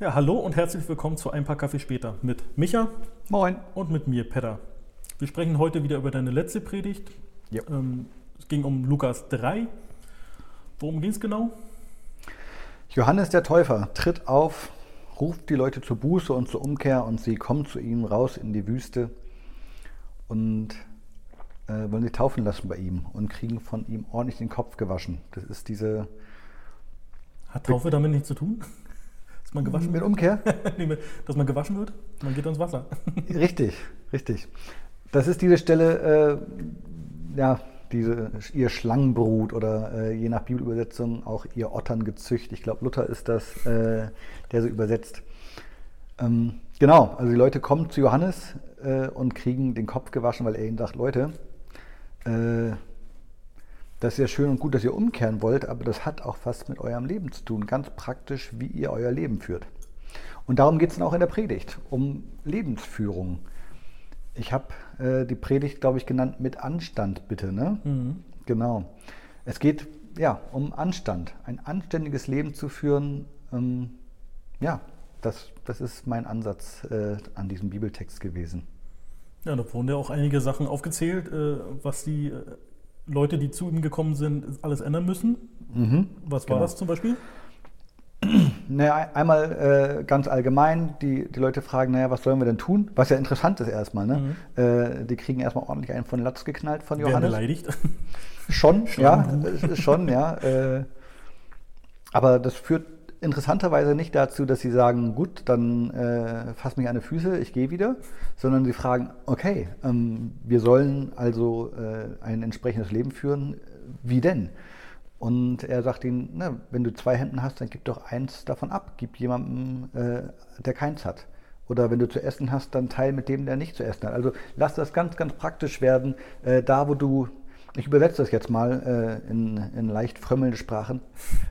Ja, hallo und herzlich willkommen zu Ein paar Kaffee später mit Micha Moin. und mit mir, Pedder. Wir sprechen heute wieder über deine letzte Predigt. Ja. Ähm, es ging um Lukas 3. Worum ging es genau? Johannes der Täufer tritt auf, ruft die Leute zur Buße und zur Umkehr und sie kommen zu ihm raus in die Wüste und äh, wollen sich taufen lassen bei ihm und kriegen von ihm ordentlich den Kopf gewaschen. Das ist diese Hat Taufe damit nichts zu tun? Dass man gewaschen mit wird? Umkehr. Mit- Dass man gewaschen wird? Man geht ins Wasser. richtig, richtig. Das ist diese Stelle, äh, ja, diese, ihr Schlangenbrut oder äh, je nach Bibelübersetzung auch ihr Otterngezücht. Ich glaube, Luther ist das, äh, der so übersetzt. Ähm, genau, also die Leute kommen zu Johannes äh, und kriegen den Kopf gewaschen, weil er ihnen sagt, Leute, äh, das ist ja schön und gut, dass ihr umkehren wollt, aber das hat auch was mit eurem Leben zu tun, ganz praktisch, wie ihr euer Leben führt. Und darum geht es dann auch in der Predigt, um Lebensführung. Ich habe äh, die Predigt, glaube ich, genannt mit Anstand, bitte. Ne? Mhm. Genau. Es geht ja um Anstand, ein anständiges Leben zu führen. Ähm, ja, das, das ist mein Ansatz äh, an diesem Bibeltext gewesen. Ja, da wurden ja auch einige Sachen aufgezählt, äh, was die äh, Leute, die zu ihm gekommen sind, alles ändern müssen. Mhm. Was war Genau. das zum Beispiel? Naja, ein- einmal äh, ganz allgemein, die, die Leute fragen, naja, was sollen wir denn tun? Was ja interessant ist erstmal. Ne? Äh, die kriegen erstmal ordentlich einen von Latz geknallt von Johannes. beleidigt? Schon, ja, es ist schon, ja. Äh, aber das führt interessanterweise nicht dazu, dass sie sagen, gut, dann äh, fass mich an die Füße, ich gehe wieder, sondern sie fragen, okay, ähm, wir sollen also äh, ein entsprechendes Leben führen, wie denn? Und er sagt ihnen, na, wenn du zwei Händen hast, dann gib doch eins davon ab, gib jemandem, äh, der keins hat. Oder wenn du zu essen hast, dann teil mit dem, der nicht zu essen hat. Also lass das ganz, ganz praktisch werden, äh, da wo du, ich übersetze das jetzt mal äh, in, in leicht frömmelnde Sprachen,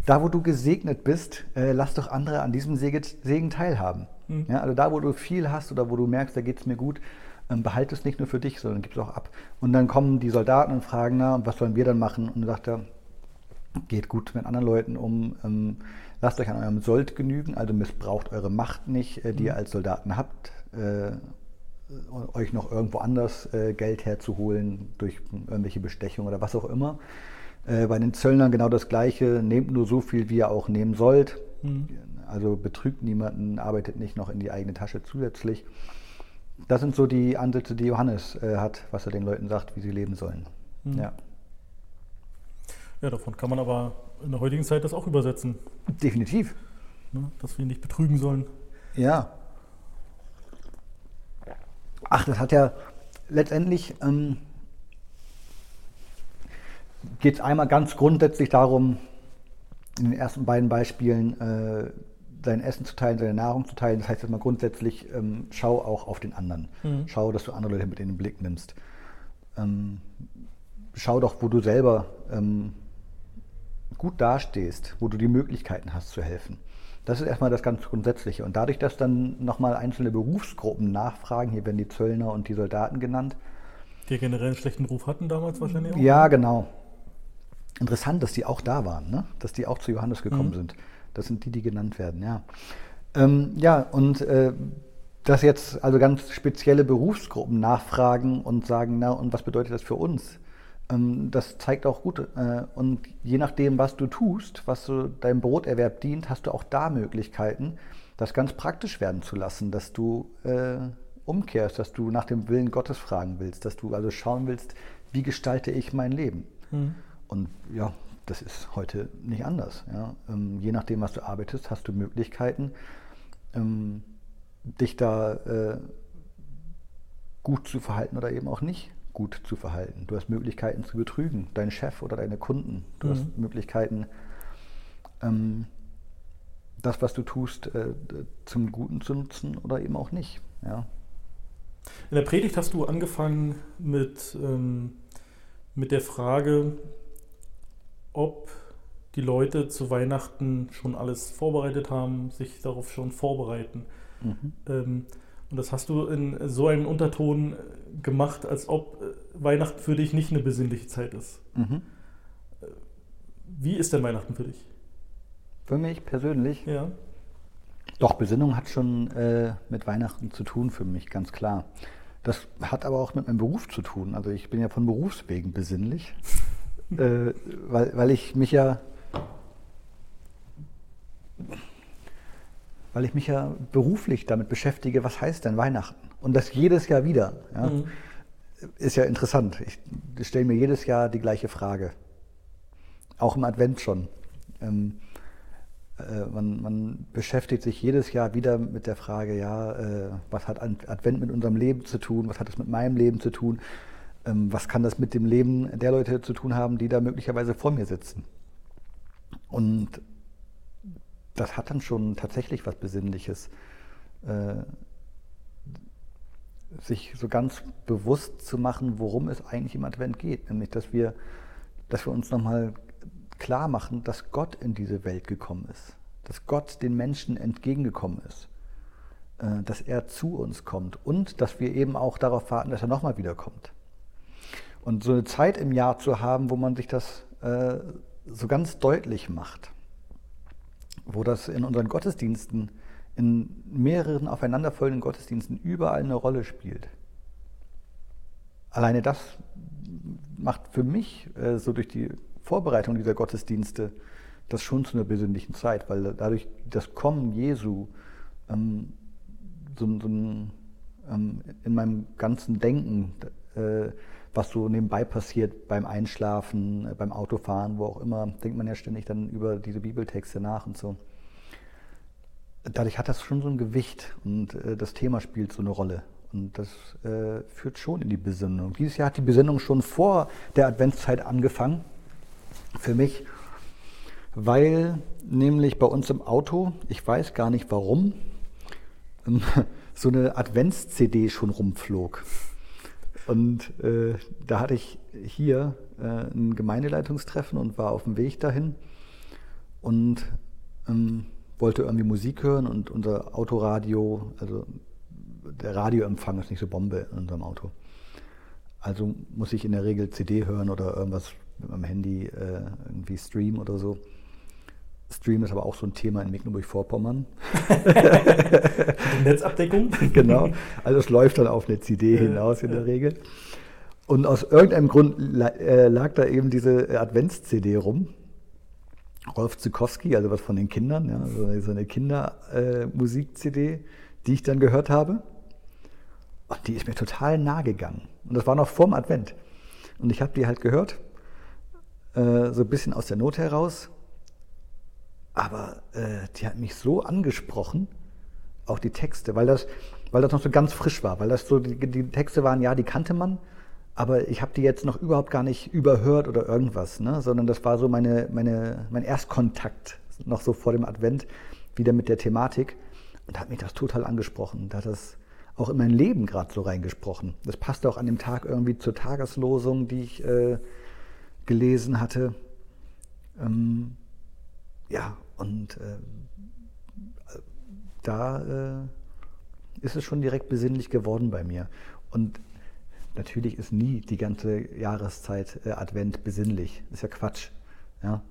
da wo du gesegnet bist, äh, lass doch andere an diesem Segen, Segen teilhaben. Ja, also da wo du viel hast oder wo du merkst, da geht es mir gut, ähm, behalte es nicht nur für dich, sondern gib es auch ab. Und dann kommen die Soldaten und fragen, na, was sollen wir dann machen? Und dann sagt er, geht gut mit anderen Leuten um, ähm, lasst euch an eurem Sold genügen, also missbraucht eure Macht nicht, äh, die ihr als Soldaten habt, äh, euch noch irgendwo anders äh, Geld herzuholen durch irgendwelche Bestechung oder was auch immer. Äh, bei den Zöllnern genau das Gleiche, nehmt nur so viel, wie ihr auch nehmen sollt. Also betrügt niemanden, arbeitet nicht noch in die eigene Tasche zusätzlich. Das sind so die Ansätze, die Johannes äh, hat, was er den Leuten sagt, wie sie leben sollen. Ja, Ja, davon kann man aber in der heutigen Zeit das auch übersetzen, definitiv. ne? dass wir nicht betrügen sollen. Ja. Ach, das hat ja letztendlich ähm, geht es einmal ganz grundsätzlich darum, in den ersten beiden Beispielen äh, sein Essen zu teilen, seine Nahrung zu teilen. Das heißt jetzt mal grundsätzlich, ähm, schau auch auf den anderen. Mhm. Schau, dass du andere Leute mit in den Blick nimmst. Ähm, schau doch, wo du selber ähm, gut dastehst, wo du die Möglichkeiten hast zu helfen. Das ist erstmal das ganz Grundsätzliche. Und dadurch, dass dann nochmal einzelne Berufsgruppen nachfragen, hier werden die Zöllner und die Soldaten genannt. Die generell einen schlechten Ruf hatten damals wahrscheinlich auch. Ja, genau. Interessant, dass die auch da waren, ne? dass die auch zu Johannes gekommen sind. Das sind die, die genannt werden, ja. Ähm, ja, und äh, dass jetzt also ganz spezielle Berufsgruppen nachfragen und sagen, na, und was bedeutet das für uns? Ähm, das zeigt auch gut. Äh, und je nachdem, was du tust, was so deinem Broterwerb dient, hast du auch da Möglichkeiten, das ganz praktisch werden zu lassen, dass du äh, umkehrst, dass du nach dem Willen Gottes fragen willst, dass du also schauen willst, wie gestalte ich mein Leben? Und ja, das ist heute nicht anders. Ja. Ähm, je nachdem, was du arbeitest, hast du Möglichkeiten, ähm, dich da äh, gut zu verhalten oder eben auch nicht gut zu verhalten. Du hast Möglichkeiten zu betrügen, deinen Chef oder deine Kunden. Du Mhm. hast Möglichkeiten, ähm, das, was du tust, äh, zum Guten zu nutzen oder eben auch nicht. Ja. In der Predigt hast du angefangen mit, ähm, mit der Frage, ob die Leute zu Weihnachten schon alles vorbereitet haben, sich darauf schon vorbereiten. Mhm. Ähm, und das hast du in so einem Unterton äh, gemacht, als ob äh, Weihnachten für dich nicht eine besinnliche Zeit ist. Mhm. Wie ist denn Weihnachten für dich? Für mich persönlich Ja. Doch, Besinnung hat schon äh, mit Weihnachten zu tun für mich, ganz klar. Das hat aber auch mit meinem Beruf zu tun. Also ich bin ja von Berufswegen besinnlich, äh, weil, weil ich mich ja weil ich mich ja beruflich damit beschäftige, was heißt denn Weihnachten? Und das jedes Jahr wieder. Ja? Mhm. Ist ja interessant. Ich stelle mir jedes Jahr die gleiche Frage. Auch im Advent schon. Ähm, äh, man, man, beschäftigt sich jedes Jahr wieder mit der Frage, ja, äh, was hat Advent mit unserem Leben zu tun? Was hat es mit meinem Leben zu tun? Ähm, was kann das mit dem Leben der Leute zu tun haben, die da möglicherweise vor mir sitzen? Und das hat dann schon tatsächlich was Besinnliches, äh, sich so ganz bewusst zu machen, worum es eigentlich im Advent geht. Nämlich, dass wir, dass wir uns nochmal klar machen, dass Gott in diese Welt gekommen ist, dass Gott den Menschen entgegengekommen ist, äh, dass er zu uns kommt und dass wir eben auch darauf warten, dass er nochmal wiederkommt. Und so eine Zeit im Jahr zu haben, wo man sich das äh, so ganz deutlich macht wo das in unseren Gottesdiensten, in mehreren aufeinanderfolgenden Gottesdiensten überall eine Rolle spielt. Alleine das macht für mich äh, so durch die Vorbereitung dieser Gottesdienste das schon zu einer besinnlichen Zeit, weil dadurch das Kommen Jesu ähm, so, so ähm, in meinem ganzen Denken, äh, was so nebenbei passiert beim Einschlafen, äh, beim Autofahren, wo auch immer, denkt man ja ständig dann über diese Bibeltexte nach und so. Dadurch hat das schon so ein Gewicht und äh, das Thema spielt so eine Rolle. Und das äh, führt schon in die Besinnung. Dieses Jahr hat die Besinnung schon vor der Adventszeit angefangen, für mich, weil nämlich bei uns im Auto, ich weiß gar nicht warum, so eine Advents-CD schon rumflog. Und äh, da hatte ich hier äh, ein Gemeindeleitungstreffen und war auf dem Weg dahin und ähm, wollte irgendwie Musik hören und unser Autoradio, also der Radioempfang ist nicht so Bombe in unserem Auto. Also muss ich in der Regel CD hören oder irgendwas mit meinem Handy äh, irgendwie streamen oder so. Stream ist aber auch so ein Thema in Mecklenburg-Vorpommern. Netzabdeckung? genau. Also es läuft dann auf eine CD hinaus in der Regel. Und aus irgendeinem Grund äh, lag da eben diese Advents-CD rum. Rolf Zukowski, also was von den Kindern, ja, also so eine Kindermusik-CD, die ich dann gehört habe. Und die ist mir total nahe gegangen. Und das war noch vorm Advent. Und ich habe die halt gehört, äh, so ein bisschen aus der Not heraus aber äh, die hat mich so angesprochen, auch die Texte, weil das, weil das noch so ganz frisch war, weil das so, die, die Texte waren, ja, die kannte man, aber ich habe die jetzt noch überhaupt gar nicht überhört oder irgendwas, ne? sondern das war so meine, meine, mein Erstkontakt, noch so vor dem Advent, wieder mit der Thematik. Und da hat mich das total angesprochen. Da hat das auch in mein Leben gerade so reingesprochen. Das passte auch an dem Tag irgendwie zur Tageslosung, die ich äh, gelesen hatte. Ähm, ja, und äh, da äh, ist es schon direkt besinnlich geworden bei mir. Und natürlich ist nie die ganze Jahreszeit äh, Advent besinnlich. Ist ja Quatsch. Ja?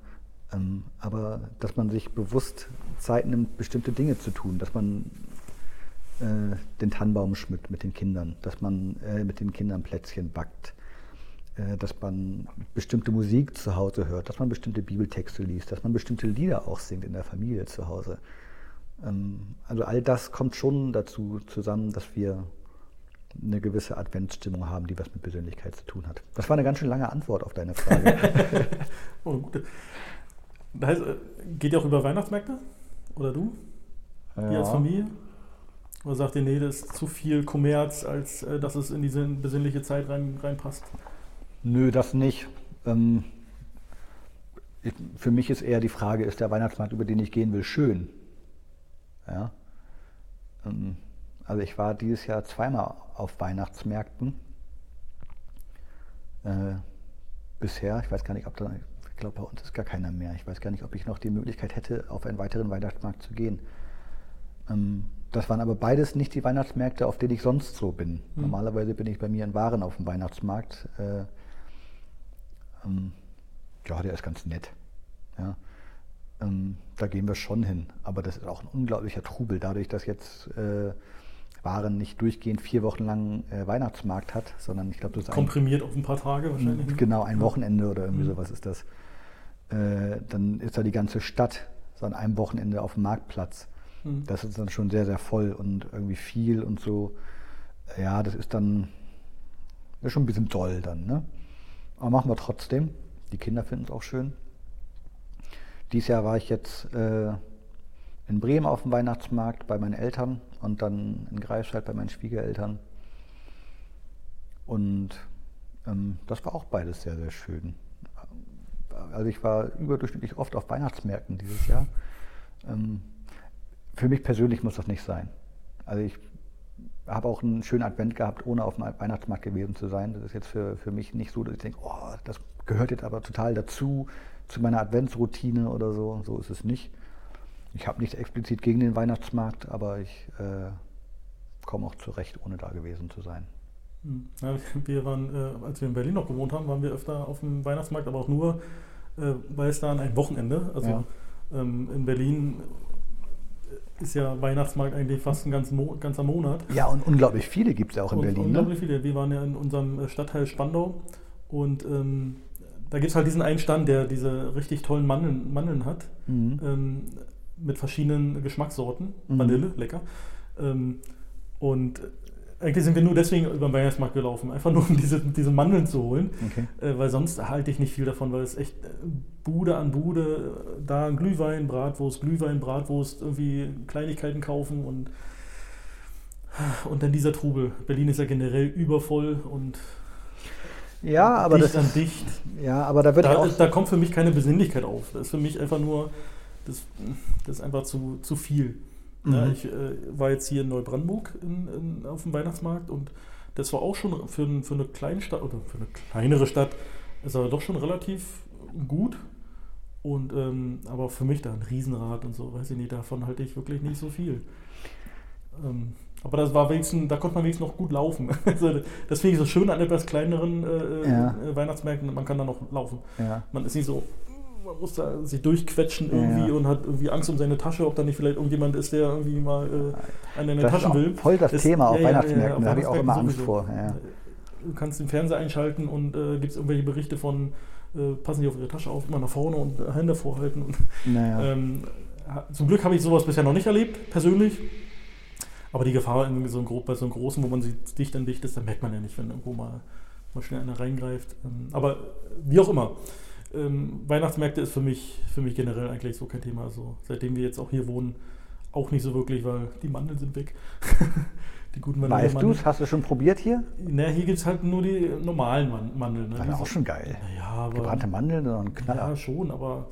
Ähm, aber dass man sich bewusst Zeit nimmt, bestimmte Dinge zu tun, dass man äh, den Tannenbaum schmückt mit den Kindern, dass man äh, mit den Kindern Plätzchen backt, dass man bestimmte Musik zu Hause hört, dass man bestimmte Bibeltexte liest, dass man bestimmte Lieder auch singt in der Familie zu Hause. Ähm, also all das kommt schon dazu zusammen, dass wir eine gewisse Adventsstimmung haben, die was mit Persönlichkeit zu tun hat. Das war eine ganz schön lange Antwort auf deine Frage. oh, gut. Das heißt, äh, geht ihr auch über Weihnachtsmärkte? Oder du? Ja. Ihr als Familie? Oder sagt ihr, nee, das ist zu viel Kommerz, als äh, dass es in diese besinnliche Zeit rein, reinpasst? Nö, das nicht. Ähm, ich, für mich ist eher die Frage, ist der Weihnachtsmarkt, über den ich gehen will, schön? Ja. Ähm, also ich war dieses Jahr zweimal auf Weihnachtsmärkten. Äh, bisher, ich weiß gar nicht, ob da, ich glaube, bei uns ist gar keiner mehr. Ich weiß gar nicht, ob ich noch die Möglichkeit hätte, auf einen weiteren Weihnachtsmarkt zu gehen. Ähm, das waren aber beides nicht die Weihnachtsmärkte, auf denen ich sonst so bin. Mhm. Normalerweise bin ich bei mir in Waren auf dem Weihnachtsmarkt. Äh, ähm, ja, der ist ganz nett. Ja. ähm, da gehen wir schon hin. Aber das ist auch ein unglaublicher Trubel, dadurch, dass jetzt äh, Waren nicht durchgehend vier Wochen lang äh, Weihnachtsmarkt hat, sondern ich glaube, das ist Komprimiert auf ein paar Tage wahrscheinlich. ne? Genau, ein Wochenende oder irgendwie Mhm. sowas ist das. Äh, dann ist da die ganze Stadt so an einem Wochenende auf dem Marktplatz. Mhm. Das ist dann schon sehr, sehr voll und irgendwie viel und so. Ja, das ist dann ist schon ein bisschen doll dann, ne? Aber machen wir trotzdem. Die Kinder finden es auch schön. Dieses Jahr war ich jetzt äh, in Bremen auf dem Weihnachtsmarkt bei meinen Eltern und dann in Greifswald bei meinen Schwiegereltern. Und ähm, das war auch beides sehr, sehr schön. Also ich war überdurchschnittlich oft auf Weihnachtsmärkten dieses Jahr. Ähm, für mich persönlich muss das nicht sein. Also ich habe auch einen schönen Advent gehabt, ohne auf dem Weihnachtsmarkt gewesen zu sein. Das ist jetzt für, für mich nicht so, dass ich denke, oh, das gehört jetzt aber total dazu, zu meiner Adventsroutine oder so. So ist es nicht. Ich habe nichts explizit gegen den Weihnachtsmarkt, aber ich äh, komme auch zurecht, ohne da gewesen zu sein. Mhm. Ja, wir waren, äh, als wir in Berlin noch gewohnt haben, waren wir öfter auf dem Weihnachtsmarkt, aber auch nur, äh, weil es da an ein Wochenende, also Ja. ähm, in Berlin ist ja Weihnachtsmarkt eigentlich fast ein ganz Mo ganzer Monat. Ja, und unglaublich viele gibt es ja auch in Und Berlin. Ne? Unglaublich viele. Wir waren ja in unserem äh, Stadtteil Spandau und ähm, da gibt es halt diesen einen Stand, der diese richtig tollen Mandeln, Mandeln hat, Mhm. ähm, mit verschiedenen Geschmackssorten. Mhm. Vanille, lecker. Ähm, und eigentlich sind wir nur deswegen über den Weihnachtsmarkt gelaufen, einfach nur um diese, diese Mandeln zu holen. Okay. Äh, weil sonst halte ich nicht viel davon, weil es echt äh, Bude an Bude, äh, da ein Glühwein, Bratwurst, Glühwein, Bratwurst, irgendwie Kleinigkeiten kaufen und, und dann dieser Trubel. Berlin ist ja generell übervoll und Ja, aber dicht das an dicht. ja, aber da wird Da, auch da kommt für mich keine Besinnlichkeit auf. Das ist für mich einfach nur, das, das ist einfach zu, zu viel. Ja, Mhm. ich äh, war jetzt hier in Neubrandenburg in, in, auf dem Weihnachtsmarkt und das war auch schon für, für eine kleine Stadt oder für eine kleinere Stadt, ist aber doch schon relativ gut. Und ähm, aber für mich da ein Riesenrad und so, weiß ich nicht, davon halte ich wirklich nicht so viel. Ähm, aber das war wenigstens, da konnte man wenigstens noch gut laufen. Also das finde ich so schön an etwas kleineren äh, Ja. äh, Weihnachtsmärkten, man kann da noch laufen. ja. Man ist nicht so, man muss da sich durchquetschen irgendwie Ja. und hat irgendwie Angst um seine Tasche, ob da nicht vielleicht irgendjemand ist, der irgendwie mal äh, Das ist Taschen will. voll das Thema auf Weihnachtsmärkten, auf da habe ich auch Weihnachtsmärkten immer Angst sowieso. vor, ja. Du kannst den Fernseher einschalten und äh, gibt es irgendwelche Berichte von, äh, passen Sie auf Ihre Tasche auf, immer nach vorne und äh, Hände vorhalten. Und, Naja. ähm, zum Glück habe ich sowas bisher noch nicht erlebt, persönlich. Aber die Gefahr in so einem, bei so einem großen, wo man sieht, dicht an dicht ist, da merkt man ja nicht, wenn irgendwo mal, mal schnell einer reingreift. Ähm, aber wie auch immer. Ähm, Weihnachtsmärkte ist für mich, für mich generell eigentlich so kein Thema. Also seitdem wir jetzt auch hier wohnen, auch nicht so wirklich, weil die Mandeln sind weg. die guten Mandeln. weißt du? Hast du schon probiert hier? Na, hier gibt es halt nur die normalen Man Mandeln. Ne? War auch schon geil. Ja, aber. Gebrannte Mandeln ein Knaller. Ja, schon, aber.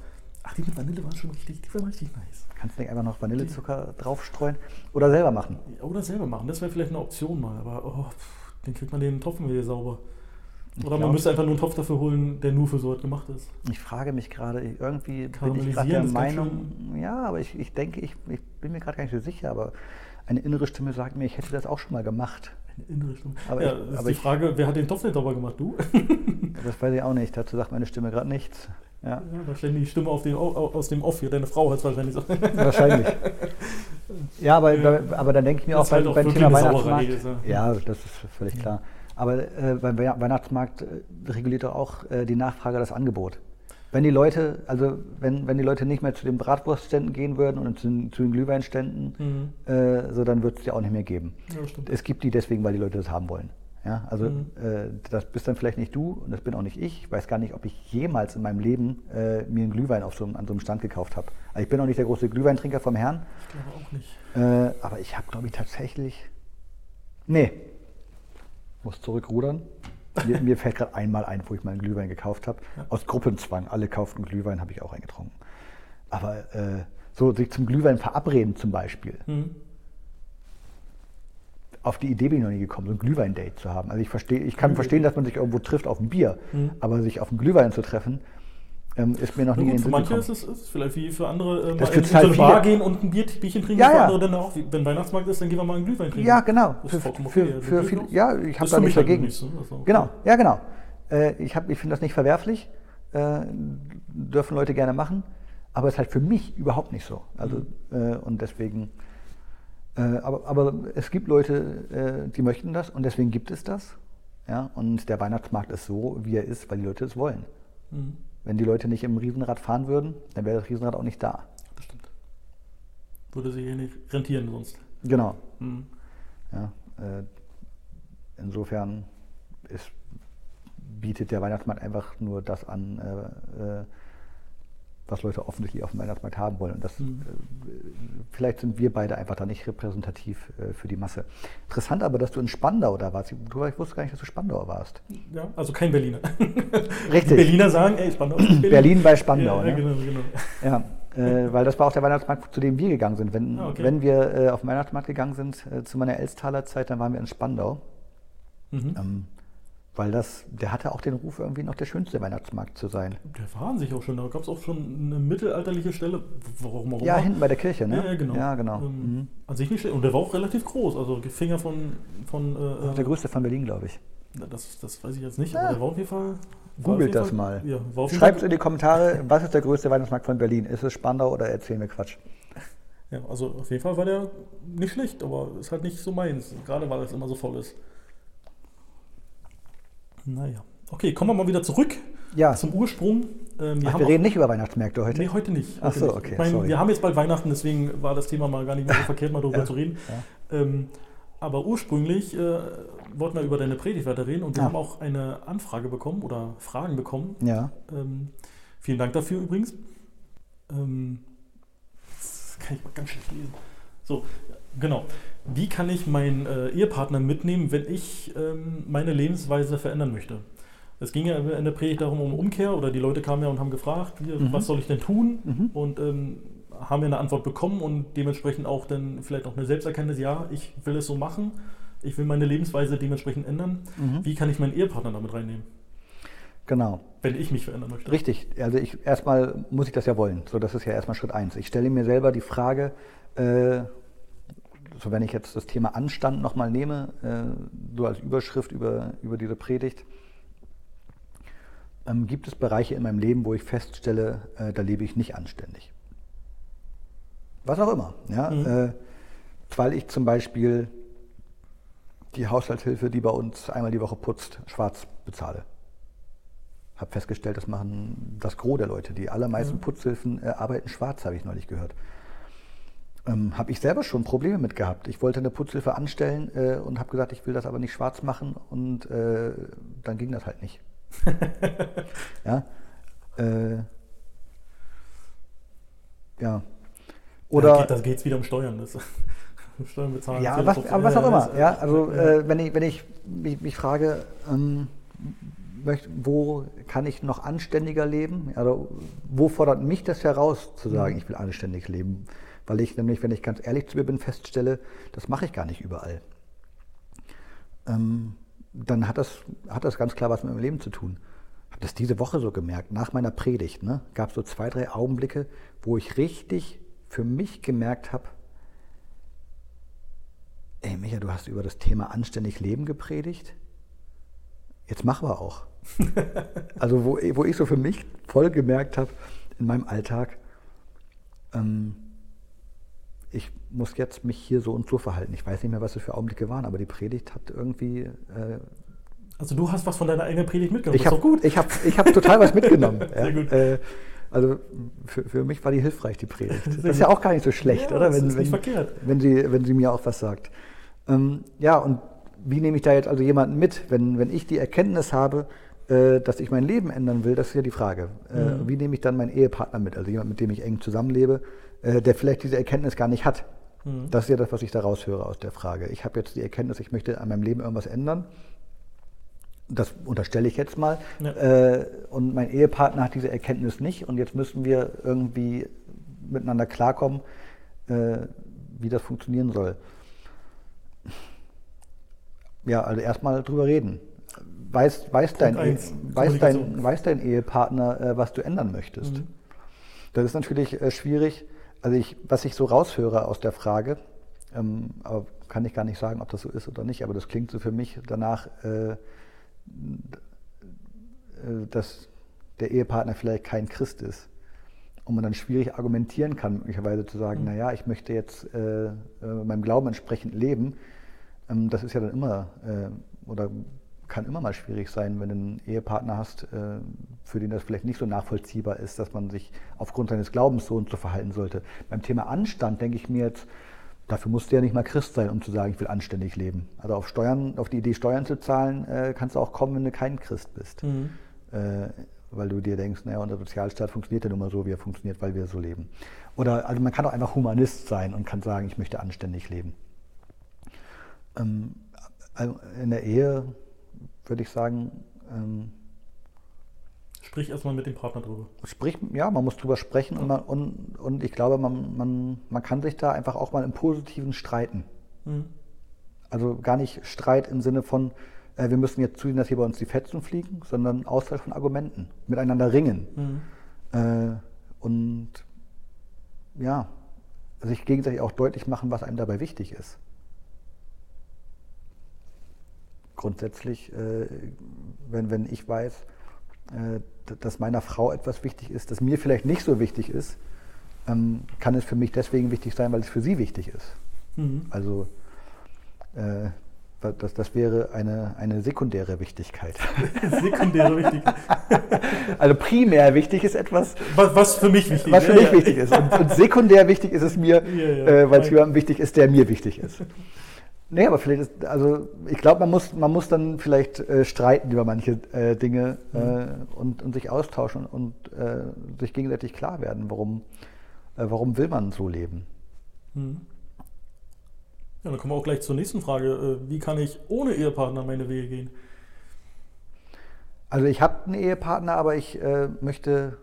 Ach, die mit Vanille waren schon richtig, die waren richtig nice. Kannst du nicht einfach noch Vanillezucker draufstreuen oder selber machen? Oder selber machen, das wäre vielleicht eine Option mal, aber oh, pff, den kriegt man den Topf wieder sauber. Oder man müsste einfach nur einen Topf dafür holen, der nur für so was gemacht ist. Ich frage mich gerade, irgendwie bin ich gerade der Meinung, ja, aber ich, ich denke, ich, ich bin mir gerade gar nicht so sicher, aber eine innere Stimme sagt mir, ich hätte das auch schon mal gemacht. Eine innere Stimme. Aber ja, ich- das ist aber die ich- Frage, wer hat den Topf nicht sauber gemacht? Du? Das weiß ich auch nicht. Dazu sagt meine Stimme gerade nichts. Ja, Ja, da stellen die Stimme auf den, au- aus dem Off hier. Deine Frau hat es wahrscheinlich so. wahrscheinlich. Ja, aber, aber dann denke ich mir Das auch halt auch beim Thema Weihnachtsmarkt. ist ja- Ja, das ist völlig klar. Aber äh, beim Wei- Weihnachtsmarkt äh, reguliert doch auch äh, die Nachfrage das Angebot. Wenn die Leute, also wenn, wenn die Leute nicht mehr zu den Bratwurstständen gehen würden und zu, den- zu den Glühweinständen, Mhm. äh, so dann wird es die auch nicht mehr geben. Ja. Es gibt die deswegen, weil die Leute das haben wollen. Ja, also Mhm. äh, das bist dann vielleicht nicht du und das bin auch nicht ich. Ich weiß gar nicht, ob ich jemals in meinem Leben äh, mir einen Glühwein auf so, einem- an so einem Stand gekauft habe. Also ich bin auch nicht der große Glühweintrinker vom Herrn, Ich glaube auch nicht. äh, aber ich habe, glaube ich, tatsächlich. Nee. Muss zurückrudern. Mir, mir fällt gerade einmal ein, wo ich mal einen Glühwein gekauft habe. Ja. Aus Gruppenzwang. Alle kauften Glühwein, habe ich auch eingetrunken. Aber äh, so sich zum Glühwein verabreden zum Beispiel. Mhm. Auf die Idee bin ich noch nie gekommen, so ein Glühwein-Date zu haben. Also ich verstehe, ich kann verstehen, dass man sich irgendwo trifft auf ein Bier, Mhm. aber sich auf einen Glühwein zu treffen, ähm, ist mir noch nie in gut, den für manche ist es, ist vielleicht wie für andere äh, Das mal in, in so eine Bar gehen und ein Bier, Bierchen trinken. Ja, für ja. andere dann auch. Wenn Weihnachtsmarkt ist, dann gehen wir mal einen Glühwein trinken. Ja, genau. Für, für, für viele, durchaus. ja, ich habe da nichts halt dagegen. nicht so, also, okay. Genau, ja, genau. Äh, ich hab, ich finde das nicht verwerflich. Äh, dürfen Leute gerne machen. aber es ist halt für mich überhaupt nicht so. Also, äh, und deswegen, äh, aber, aber es gibt Leute, äh, die möchten das und deswegen gibt es das. Ja? Und der Weihnachtsmarkt ist so, wie er ist, weil die Leute es wollen. Mhm. Wenn die Leute nicht im Riesenrad fahren würden, dann wäre das Riesenrad auch nicht da. Das stimmt. Würde sich hier nicht rentieren sonst. Genau. Mhm. Ja, äh, insofern ist, bietet der Weihnachtsmarkt einfach nur das an, äh, äh, was Leute offensichtlich auf dem Weihnachtsmarkt haben wollen. Und das, Mhm. äh, vielleicht sind wir beide einfach da nicht repräsentativ äh, für die Masse. Interessant aber, dass du in Spandau da warst. Du, ich wusste gar nicht, dass du Spandau warst. Ja, also kein Berliner. Die Richtig. Berliner sagen, ey, Spandau ist Berlin. Berlin bei Spandau. Ja, ja, ne? genau, genau. Ja, äh, weil das war auch der Weihnachtsmarkt, zu dem wir gegangen sind. Wenn, Ah, okay. wenn wir äh, auf den Weihnachtsmarkt gegangen sind, äh, zu meiner Elstaler Zeit, dann waren wir in Spandau. Mhm. Ähm, weil das, der hatte auch den Ruf, irgendwie noch der schönste Weihnachtsmarkt zu sein. Der waren sich auch schon, da gab es auch schon eine mittelalterliche Stelle. Warum auch Ja, immer. hinten bei der Kirche, ne? Ja, ja, genau. Ja, genau. Ähm, Mhm. An sich nicht schlecht. Und der war auch relativ groß, also Finger von. von äh, der größte von Berlin, glaube ich. das, das weiß ich jetzt nicht, Ja. aber der war auf jeden Fall. war Googelt das Fall- mal. Ja, war Schreibt in die Kommentare, was ist der größte Weihnachtsmarkt von Berlin? Ist es Spandau oder erzählen wir Quatsch? ja, also auf jeden Fall war der nicht schlecht, aber ist halt nicht so meins. Gerade weil es immer so voll ist. Naja. Okay, kommen wir mal wieder zurück Ja, zum Ursprung. Ähm, Ach, haben wir reden nicht über Weihnachtsmärkte heute. Nee, heute nicht. Ach Heute so, nicht. okay, Ich sorry. wir haben jetzt bald Weihnachten, deswegen war das Thema mal gar nicht mehr so verkehrt, mal darüber Ja, zu reden. ja. Ähm, aber ursprünglich äh, wollten wir über deine Predigt weiter reden und wir haben auch eine Anfrage bekommen oder Fragen bekommen. Ja, Ähm, vielen Dank dafür übrigens. Ähm, das kann ich mal ganz schlecht lesen. So, genau. Wie kann ich meinen äh, Ehepartner mitnehmen, wenn ich ähm, meine Lebensweise verändern möchte? Es ging ja in der Predigt darum, um Umkehr oder die Leute kamen ja und haben gefragt, hier, Mhm. was soll ich denn tun? Mhm. Und ähm, haben wir eine Antwort bekommen und dementsprechend auch dann vielleicht auch eine Selbsterkenntnis, ja, ich will es so machen, ich will meine Lebensweise dementsprechend ändern. Mhm. Wie kann ich meinen Ehepartner damit reinnehmen, genau. wenn ich mich verändern möchte? Richtig. Also ich erstmal muss ich das ja wollen. So, das ist ja erstmal Schritt eins. Ich stelle mir selber die Frage, so wenn ich jetzt das Thema Anstand nochmal nehme, äh, so als Überschrift über, über diese Predigt, ähm, gibt es Bereiche in meinem Leben, wo ich feststelle, äh, da lebe ich nicht anständig. Was auch immer. Ja? Mhm. Äh, weil ich zum Beispiel die Haushaltshilfe, die bei uns einmal die Woche putzt, schwarz bezahle. Habe festgestellt, das machen das Gros der Leute. Die allermeisten Mhm. Putzhilfen äh, arbeiten schwarz, habe ich neulich gehört. Ähm, habe ich selber schon Probleme mit gehabt. Ich wollte eine Putzhilfe anstellen äh, und habe gesagt, ich will das aber nicht schwarz machen und äh, dann ging das halt nicht. ja. Äh, ja. Oder da geht es wieder um Steuern. Das, Steuern bezahlen. ja, was, aber was auch immer. das, Ja, also ja. äh, wenn ich, wenn ich mich, mich frage, ähm, möcht, wo kann ich noch anständiger leben? Also wo fordert mich das heraus, zu sagen, Mhm. ich will anständig leben? Weil ich nämlich, wenn ich ganz ehrlich zu mir bin, feststelle, das mache ich gar nicht überall. Ähm, dann hat das, hat das ganz klar was mit meinem Leben zu tun. Habe das diese Woche so gemerkt, nach meiner Predigt. Ne, Gab es so zwei, drei Augenblicke, wo ich richtig für mich gemerkt habe, ey Micha, du hast über das Thema anständig Leben gepredigt. Jetzt mach wir auch. also wo, wo ich so für mich voll gemerkt habe in meinem Alltag, ähm, ich muss jetzt mich hier so und so verhalten. Ich weiß nicht mehr, was es für Augenblicke waren, aber die Predigt hat irgendwie. Äh, Also du hast was von deiner eigenen Predigt mitgenommen. ich habe ist doch gut. ich hab, ich hab total was mitgenommen. Sehr gut. Äh, also für, für mich war die hilfreich, die Predigt. Das ist ja auch gar nicht so schlecht, Ja, oder? das Wenn, ist nicht wenn, verkehrt. wenn, sie, wenn sie mir auch was sagt. Ähm, ja, und wie nehme ich da jetzt also jemanden mit, wenn, wenn ich die Erkenntnis habe, äh, dass ich mein Leben ändern will, das ist ja die Frage. Äh, Mhm. Wie nehme ich dann meinen Ehepartner mit, also jemand, mit dem ich eng zusammenlebe, der vielleicht diese Erkenntnis gar nicht hat. Mhm. Das ist ja das, was ich da raushöre aus der Frage. Ich habe jetzt die Erkenntnis, ich möchte an meinem Leben irgendwas ändern. Das unterstelle ich jetzt mal. Ja. Äh, und mein Ehepartner hat diese Erkenntnis nicht. Und jetzt müssen wir irgendwie miteinander klarkommen, äh, wie das funktionieren soll. Ja, also erstmal drüber reden. Weiß, weiß, dein, eins, E- weiß, dein, weiß dein Ehepartner, äh, was du ändern möchtest? Mhm. Das ist natürlich äh, schwierig. Also ich, was ich so raushöre aus der Frage, ähm, aber kann ich gar nicht sagen, ob das so ist oder nicht, aber das klingt so für mich danach, äh, äh, dass der Ehepartner vielleicht kein Christ ist. und man dann schwierig argumentieren kann, möglicherweise zu sagen, mhm. naja, ich möchte jetzt äh, äh, meinem Glauben entsprechend leben, ähm, das ist ja dann immer äh, oder kann immer mal schwierig sein, wenn du einen Ehepartner hast, äh, für den das vielleicht nicht so nachvollziehbar ist, dass man sich aufgrund seines Glaubens so und so verhalten sollte. Beim Thema Anstand denke ich mir jetzt, dafür musst du ja nicht mal Christ sein, um zu sagen, ich will anständig leben. Also auf Steuern, auf die Idee, Steuern zu zahlen, äh, kannst du auch kommen, wenn du kein Christ bist. Mhm. Äh, weil du dir denkst, naja, unser Sozialstaat funktioniert ja nun mal so, wie er funktioniert, weil wir so leben. Oder also man kann auch einfach Humanist sein und kann sagen, ich möchte anständig leben. Ähm, also in der Ehe würde ich sagen. Ähm, Sprich erstmal mit dem Partner drüber. Sprich, ja, man muss drüber sprechen ja. und, man, und, und ich glaube, man, man, man kann sich da einfach auch mal im Positiven streiten. Mhm. Also gar nicht Streit im Sinne von, äh, wir müssen jetzt zusehen, dass hier bei uns die Fetzen fliegen, sondern Austausch von Argumenten, miteinander ringen. Mhm. Äh, und ja, sich gegenseitig auch deutlich machen, was einem dabei wichtig ist. Grundsätzlich, äh, wenn, wenn ich weiß, äh, dass meiner Frau etwas wichtig ist, das mir vielleicht nicht so wichtig ist, ähm, kann es für mich deswegen wichtig sein, weil es für sie wichtig ist. Mhm. Also äh, das, das wäre eine, eine sekundäre Wichtigkeit. sekundäre Wichtigkeit. also primär wichtig ist etwas, was, was für mich wichtig, was für mich ja. wichtig ist. Und, und, sekundär wichtig ist es mir, ja. äh, weil es jemandem wichtig ist, der mir wichtig ist. Nee, aber vielleicht ist, also ich glaube, man muss, man muss dann vielleicht äh, streiten über manche äh, Dinge mhm. äh, und, und sich austauschen und äh, sich gegenseitig klar werden, warum, äh, warum will man so leben. Mhm. Ja, dann kommen wir auch gleich zur nächsten Frage. Äh, wie kann ich ohne Ehepartner meine Wege gehen? Also ich habe einen Ehepartner, aber ich möchte,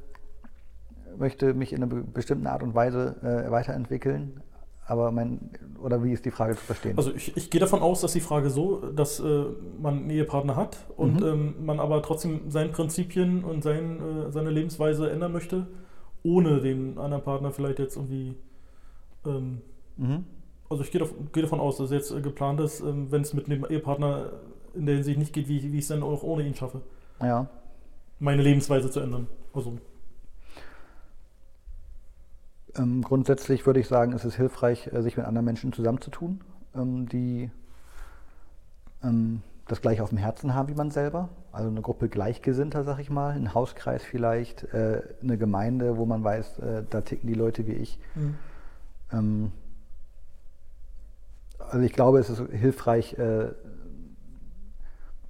möchte mich in einer bestimmten Art und Weise weiterentwickeln. Aber mein, oder wie ist die Frage zu verstehen? Also ich, ich gehe davon aus, dass die Frage so, dass äh, man einen Ehepartner hat und mhm. ähm, man aber trotzdem seine Prinzipien und sein, äh, seine Lebensweise ändern möchte, ohne den anderen Partner vielleicht jetzt irgendwie. Ähm, mhm. Also ich gehe, davon, gehe davon aus, dass jetzt äh, geplant ist, ähm, wenn es mit dem Ehepartner in der Hinsicht nicht geht, wie, wie ich es dann auch ohne ihn schaffe. Ja. Meine Lebensweise zu ändern. Also ähm, grundsätzlich würde ich sagen, ist es hilfreich, äh, sich mit anderen Menschen zusammenzutun, ähm, die ähm, das gleich auf dem Herzen haben wie man selber. Also eine Gruppe Gleichgesinnter, sag ich mal, ein Hauskreis vielleicht, äh, eine Gemeinde, wo man weiß, äh, da ticken die Leute wie ich. Mhm. Ähm, also ich glaube, es ist hilfreich, äh,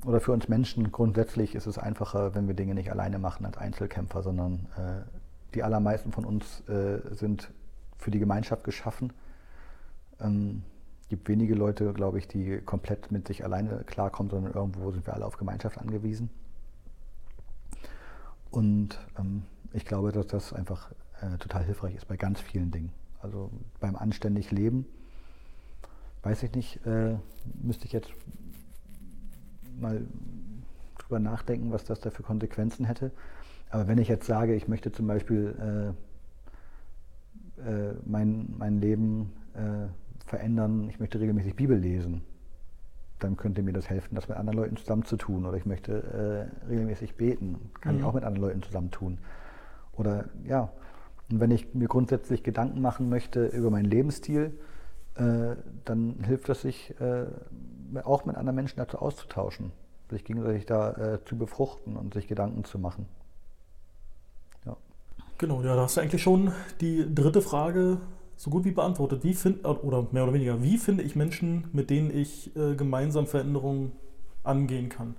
oder für uns Menschen grundsätzlich ist es einfacher, wenn wir Dinge nicht alleine machen als Einzelkämpfer, sondern äh, die allermeisten von uns äh, sind für die Gemeinschaft geschaffen. Ähm, gibt wenige Leute, glaube ich, die komplett mit sich alleine klarkommen, sondern irgendwo sind wir alle auf Gemeinschaft angewiesen. Und ähm, ich glaube, dass das einfach äh, total hilfreich ist bei ganz vielen Dingen. Also beim anständig Leben, weiß ich nicht, äh, müsste ich jetzt mal drüber nachdenken, was das da für Konsequenzen hätte. Aber wenn ich jetzt sage, ich möchte zum Beispiel äh, äh, mein, mein Leben äh, verändern, ich möchte regelmäßig Bibel lesen, dann könnte mir das helfen, das mit anderen Leuten zusammenzutun. Oder ich möchte äh, regelmäßig beten, kann mhm. ich auch mit anderen Leuten zusammentun. Oder ja, und wenn ich mir grundsätzlich Gedanken machen möchte über meinen Lebensstil, äh, dann hilft es sich äh, auch mit anderen Menschen dazu auszutauschen, sich gegenseitig da zu befruchten und sich Gedanken zu machen. Genau, ja, da hast du eigentlich schon die dritte Frage so gut wie beantwortet. Wie find, oder mehr oder weniger, wie finde ich Menschen, mit denen ich äh, gemeinsam Veränderungen angehen kann?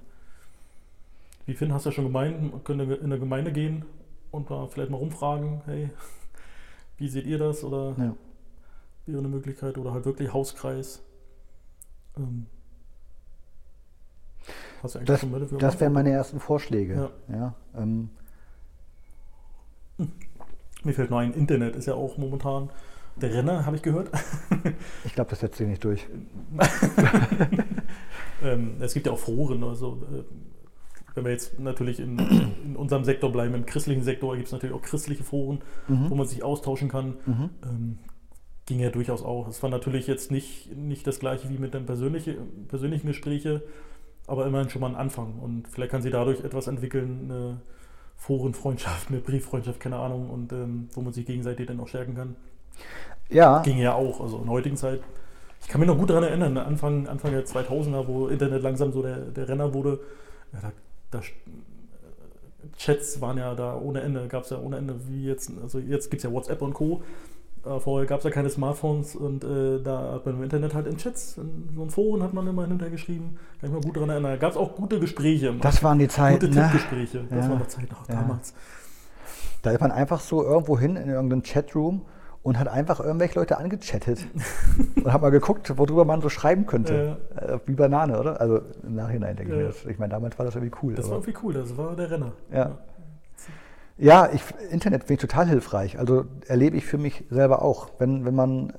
Wie finden, hast du ja schon gemeint, man könnte in der Gemeinde gehen und mal vielleicht mal rumfragen, hey, wie seht ihr das? Oder ja. wäre eine Möglichkeit, oder halt wirklich Hauskreis. Ähm, das das wären meine ersten Vorschläge. Ja. ja ähm, mir fällt nur ein, Internet ist ja auch momentan der Renner, habe ich gehört. ich glaube, das setzt sich nicht durch. ähm, es gibt ja auch Foren, also äh, wenn wir jetzt natürlich in, in, unserem Sektor bleiben, im christlichen Sektor gibt es natürlich auch christliche Foren, mhm. wo man sich austauschen kann. Mhm. Ähm, ging ja durchaus auch. Es war natürlich jetzt nicht, nicht das gleiche wie mit den persönliche, persönlichen Gesprächen, aber immerhin schon mal ein Anfang. Und vielleicht kann sie dadurch etwas entwickeln, eine, Forenfreundschaft, eine Brieffreundschaft, keine Ahnung, und ähm, wo man sich gegenseitig dann auch stärken kann. Ja. Ging ja auch, also in heutigen Zeit. Ich kann mich noch gut daran erinnern, Anfang, Anfang der 2000er, wo Internet langsam so der, der Renner wurde, ja, da, da, Chats waren ja da ohne Ende, gab es ja ohne Ende, wie jetzt, also jetzt gibt es ja WhatsApp und Co. Äh, vorher gab es ja keine Smartphones und äh, da hat man im Internet halt in Chats, in so einem Foren hat man immer hinterher geschrieben. Kann ich mal gut daran erinnern. Da gab es auch gute Gespräche. Das waren die Zeiten. Gute ne? Tippgespräche. Das Ja. war eine Zeit noch Ja. damals. Da ist man einfach so irgendwo hin in irgendeinem Chatroom und hat einfach irgendwelche Leute angechattet und hat mal geguckt, worüber man so schreiben könnte. Äh, wie Banane, oder? Also im Nachhinein denke ich Ja. mir das. Ich meine, damals war das irgendwie cool. Das war aber- irgendwie cool, das war der Renner. Ja. Ja, ich, Internet finde ich total hilfreich. Also erlebe ich für mich selber auch. Wenn, wenn man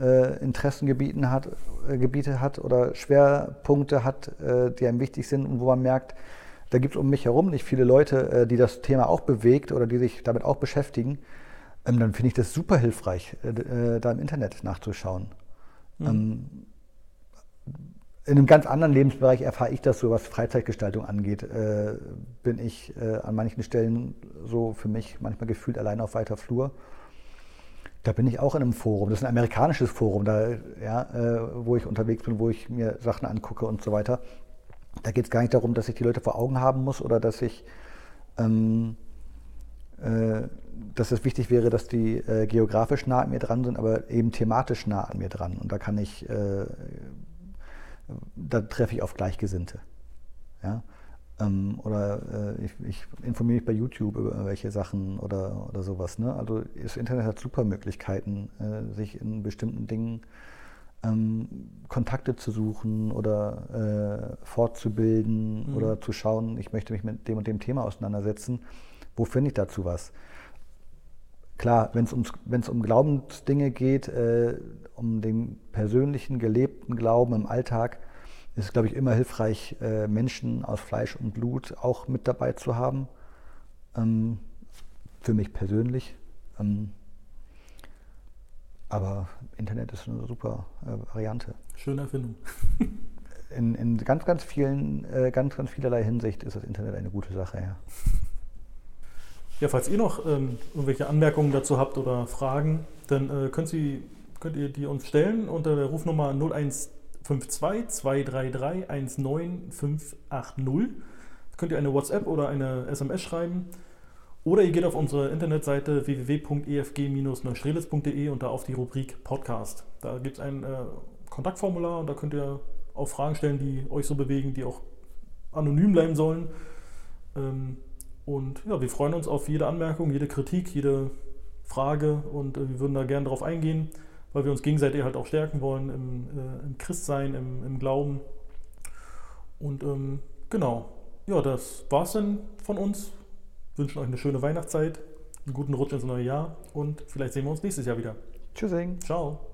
äh, Interessengebieten hat, äh, Gebiete hat oder Schwerpunkte hat, äh, die einem wichtig sind und wo man merkt, da gibt es um mich herum nicht viele Leute, äh, die das Thema auch bewegt oder die sich damit auch beschäftigen, ähm, dann finde ich das super hilfreich, äh, äh, da im Internet nachzuschauen. Ähm, in einem ganz anderen Lebensbereich erfahre ich das so, was Freizeitgestaltung angeht. Äh, bin ich äh, an manchen Stellen so für mich manchmal gefühlt allein auf weiter Flur. Da bin ich auch in einem Forum. Das ist ein amerikanisches Forum, da, ja, äh, wo ich unterwegs bin, wo ich mir Sachen angucke und so weiter. Da geht es gar nicht darum, dass ich die Leute vor Augen haben muss oder dass ich ähm, äh, dass es wichtig wäre, dass die äh, geografisch nah an mir dran sind, aber eben thematisch nah an mir dran. Und da kann ich, äh, da treffe ich auf Gleichgesinnte. Ja? Ähm, oder äh, ich, ich informiere mich bei YouTube über irgendwelche Sachen oder, oder sowas. Ne? Also das Internet hat super Möglichkeiten, äh, sich in bestimmten Dingen ähm, Kontakte zu suchen oder äh, fortzubilden Mhm. oder zu schauen, ich möchte mich mit dem und dem Thema auseinandersetzen. Wo finde ich dazu was? Klar, wenn es ums- wenn es um Glaubensdinge geht, äh, um den persönlichen, gelebten Glauben im Alltag, ist es, glaube ich, immer hilfreich, äh, Menschen aus Fleisch und Blut auch mit dabei zu haben. Ähm, für mich persönlich. Ähm, aber Internet ist eine super äh, Variante. Schöne Erfindung. In, in ganz, ganz vielen, äh, ganz, ganz vielerlei Hinsicht ist das Internet eine gute Sache, ja. Ja, falls ihr noch ähm, irgendwelche Anmerkungen dazu habt oder Fragen, dann äh, könnt, Sie, könnt ihr die uns stellen unter der Rufnummer 0152 233 19580. Könnt ihr eine WhatsApp oder eine SMS schreiben. Oder ihr geht auf unsere Internetseite www.efg-neustrelitz.de und da auf die Rubrik Podcast. Da gibt es ein äh, Kontaktformular und da könnt ihr auch Fragen stellen, die euch so bewegen, die auch anonym bleiben sollen. Ähm, und ja, wir freuen uns auf jede Anmerkung, jede Kritik, jede Frage und äh, wir würden da gerne darauf eingehen, weil wir uns gegenseitig halt auch stärken wollen im, äh, im Christsein, im, im Glauben. Und ähm, genau, ja, das war's dann von uns. Wünschen euch eine schöne Weihnachtszeit, einen guten Rutsch ins neue Jahr und vielleicht sehen wir uns nächstes Jahr wieder. Tschüssing. Ciao.